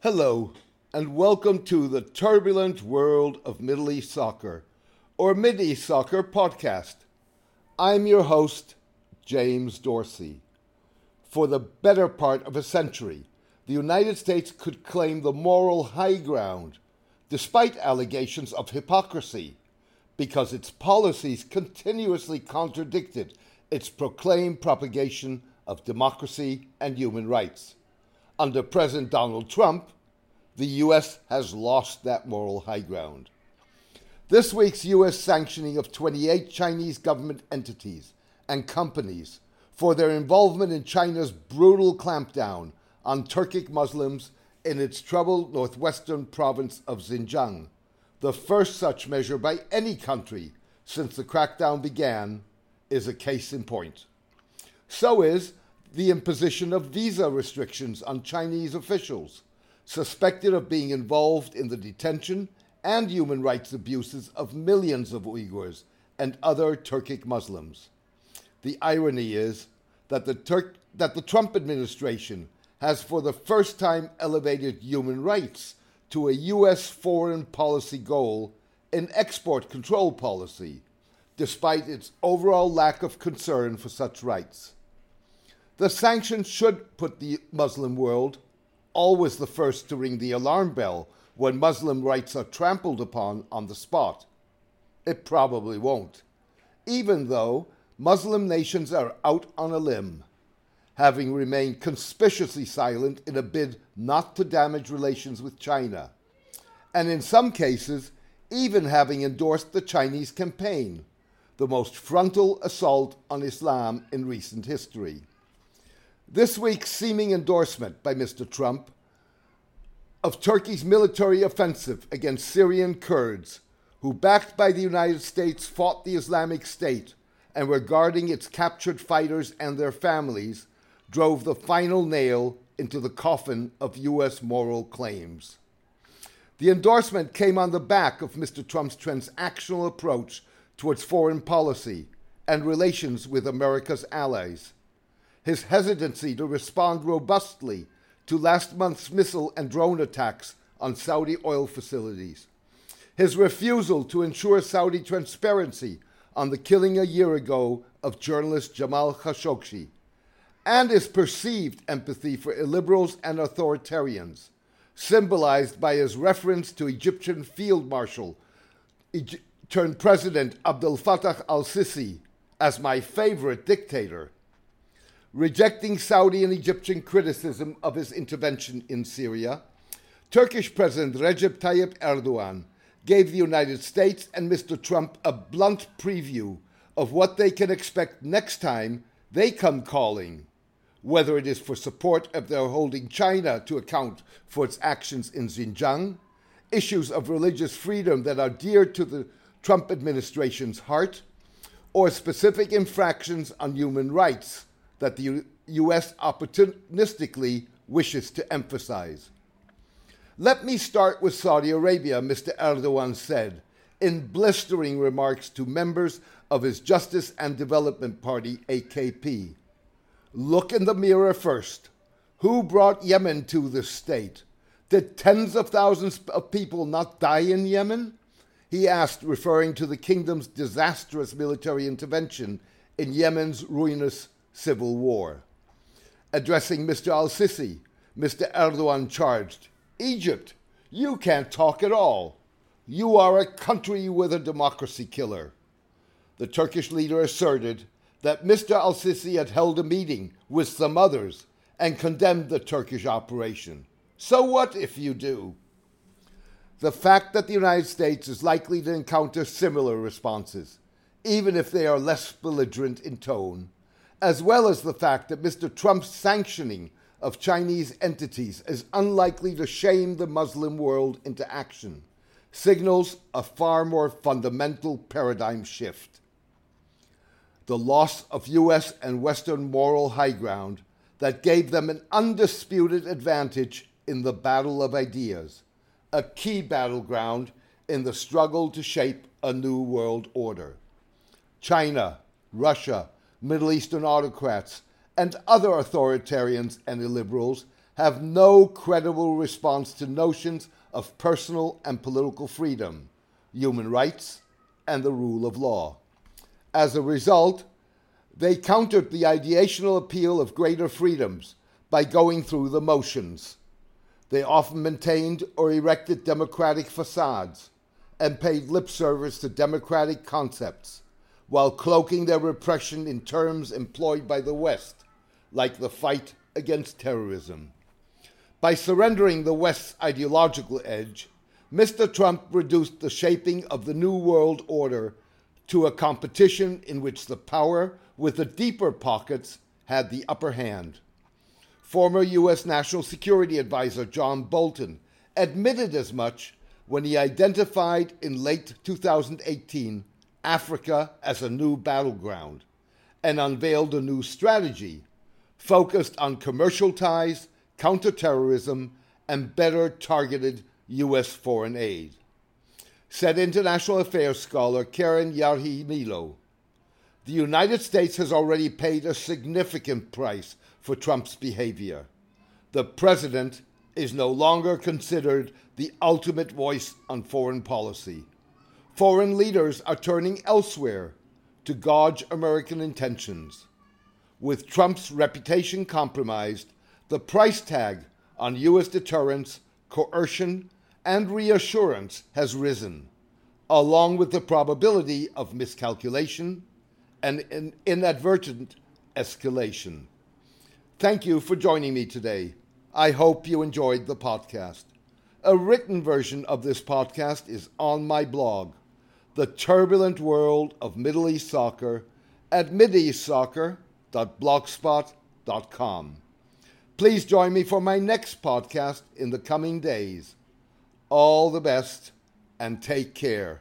Hello, and welcome to the turbulent world of Middle East soccer, or Mid East Soccer podcast. I'm your host, James Dorsey. For the better part of a century, the United States could claim the moral high ground, despite allegations of hypocrisy, because its policies continuously contradicted its proclaimed propagation of democracy and human rights. Under President Donald Trump, the U.S. has lost that moral high ground. This week's U.S. sanctioning of 28 Chinese government entities and companies for their involvement in China's brutal clampdown on Turkic Muslims in its troubled northwestern province of Xinjiang, the first such measure by any country since the crackdown began, is a case in point. So is the imposition of visa restrictions on Chinese officials suspected of being involved in the detention and human rights abuses of millions of Uyghurs and other Turkic Muslims. The irony is that the, that the Trump administration has for the first time elevated human rights to a U.S. foreign policy goal in export control policy, despite its overall lack of concern for such rights. The sanctions should put the Muslim world, always the first to ring the alarm bell when Muslim rights are trampled upon on the spot. It probably won't, even though Muslim nations are out on a limb, having remained conspicuously silent in a bid not to damage relations with China, and in some cases, even having endorsed the Chinese campaign, the most frontal assault on Islam in recent history. This week's seeming endorsement by Mr. Trump of Turkey's military offensive against Syrian Kurds, who, backed by the United States, fought the Islamic State and were guarding its captured fighters and their families, drove the final nail into the coffin of U.S. moral claims. The endorsement came on the back of Mr. Trump's transactional approach towards foreign policy and relations with America's allies. His hesitancy to respond robustly to last month's missile and drone attacks on Saudi oil facilities. His refusal to ensure Saudi transparency on the killing a year ago of journalist Jamal Khashoggi, and his perceived empathy for illiberals and authoritarians, symbolized by his reference to Egyptian Field Marshal turned President Abdel Fattah al Sisi as my favorite dictator, rejecting Saudi and Egyptian criticism of his intervention in Syria. Turkish President Recep Tayyip Erdogan gave the United States and Mr. Trump a blunt preview of what they can expect next time they come calling, whether it is for support of their holding China to account for its actions in Xinjiang, issues of religious freedom that are dear to the Trump administration's heart, or specific infractions on human rights that the U.S. opportunistically wishes to emphasize. Let me start with Saudi Arabia, Mr. Erdogan said in blistering remarks to members of his Justice and Development Party, AKP. Look in the mirror first. Who brought Yemen to this state? Did tens of thousands of people not die in Yemen? He asked, referring to the kingdom's disastrous military intervention in Yemen's ruinous civil war. Addressing Mr. al Sisi, Mr. Erdogan charged, Egypt, you can't talk at all. You are a country with a democracy killer. The Turkish leader asserted that Mr. al Sisi had held a meeting with some others and condemned the Turkish operation. So what if you do? The fact that the United States is likely to encounter similar responses, even if they are less belligerent in tone, as well as the fact that Mr. Trump's sanctioning of Chinese entities is unlikely to shame the Muslim world into action, signals a far more fundamental paradigm shift. The loss of US and Western moral high ground that gave them an undisputed advantage in the battle of ideas, a key battleground in the struggle to shape a new world order. China, Russia, Middle Eastern autocrats, and other authoritarians and illiberals have no credible response to notions of personal and political freedom, human rights, and the rule of law. As a result, they countered the ideational appeal of greater freedoms by going through the motions. They often maintained or erected democratic facades and paid lip service to democratic concepts while cloaking their repression in terms employed by the West, like the fight against terrorism. By surrendering the West's ideological edge, Mr. Trump reduced the shaping of the New World Order to a competition in which the power with the deeper pockets had the upper hand. Former U.S. National Security Advisor John Bolton admitted as much when he identified in late 2018 Africa as a new battleground and unveiled a new strategy focused on commercial ties, counterterrorism, and better targeted U.S. foreign aid. Said international affairs scholar Keren Yarhi Milo, the United States has already paid a significant price for Trump's behavior. The president is no longer considered the ultimate voice on foreign policy. Foreign leaders are turning elsewhere to gauge American intentions. With Trump's reputation compromised, the price tag on U.S. deterrence, coercion, and reassurance has risen, along with the probability of miscalculation and an inadvertent escalation. Thank you for joining me today. I hope you enjoyed the podcast. A written version of this podcast is on my blog, The Turbulent World of Middle East Soccer, at mideastsoccer.blogspot.com. Please join me for my next podcast in the coming days. All the best and take care.